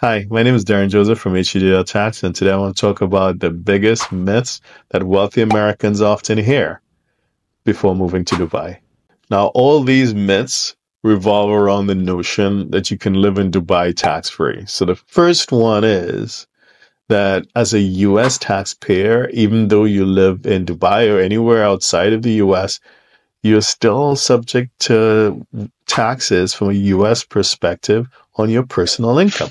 Hi, my name is Derren Joseph from HTJ Tax, and today I want to talk about the biggest myths that wealthy Americans often hear before moving to Dubai. Now, all these myths revolve around the notion that you can live in Dubai tax free. So, the first one is that as a US taxpayer, even though you live in Dubai or anywhere outside of the US, you're still subject to taxes from a US perspective on your personal income.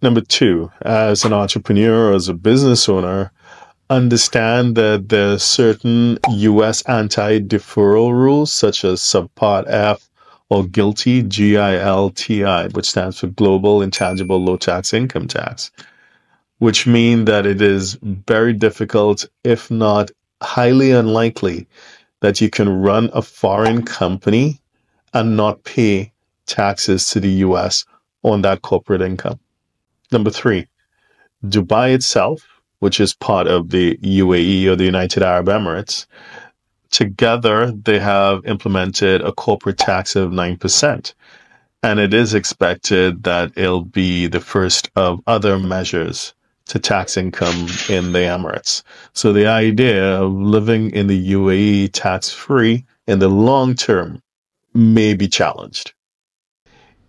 Number two, as an entrepreneur or as a business owner, understand that there are certain U.S. anti-deferral rules, such as Subpart F or GILTI, G-I-L-T-I, which stands for Global Intangible Low Tax Income Tax, which mean that it is very difficult, if not highly unlikely, that you can run a foreign company and not pay taxes to the U.S. on that corporate income. Number three, Dubai itself, which is part of the UAE or the United Arab Emirates, together they have implemented a corporate tax of 9%. And it is expected that it'll be the first of other measures to tax income in the Emirates. So the idea of living in the UAE tax free in the long term may be challenged.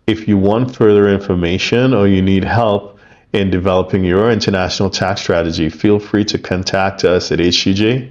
If you want further information or you need help in developing your international tax strategy, feel free to contact us at htj.tax.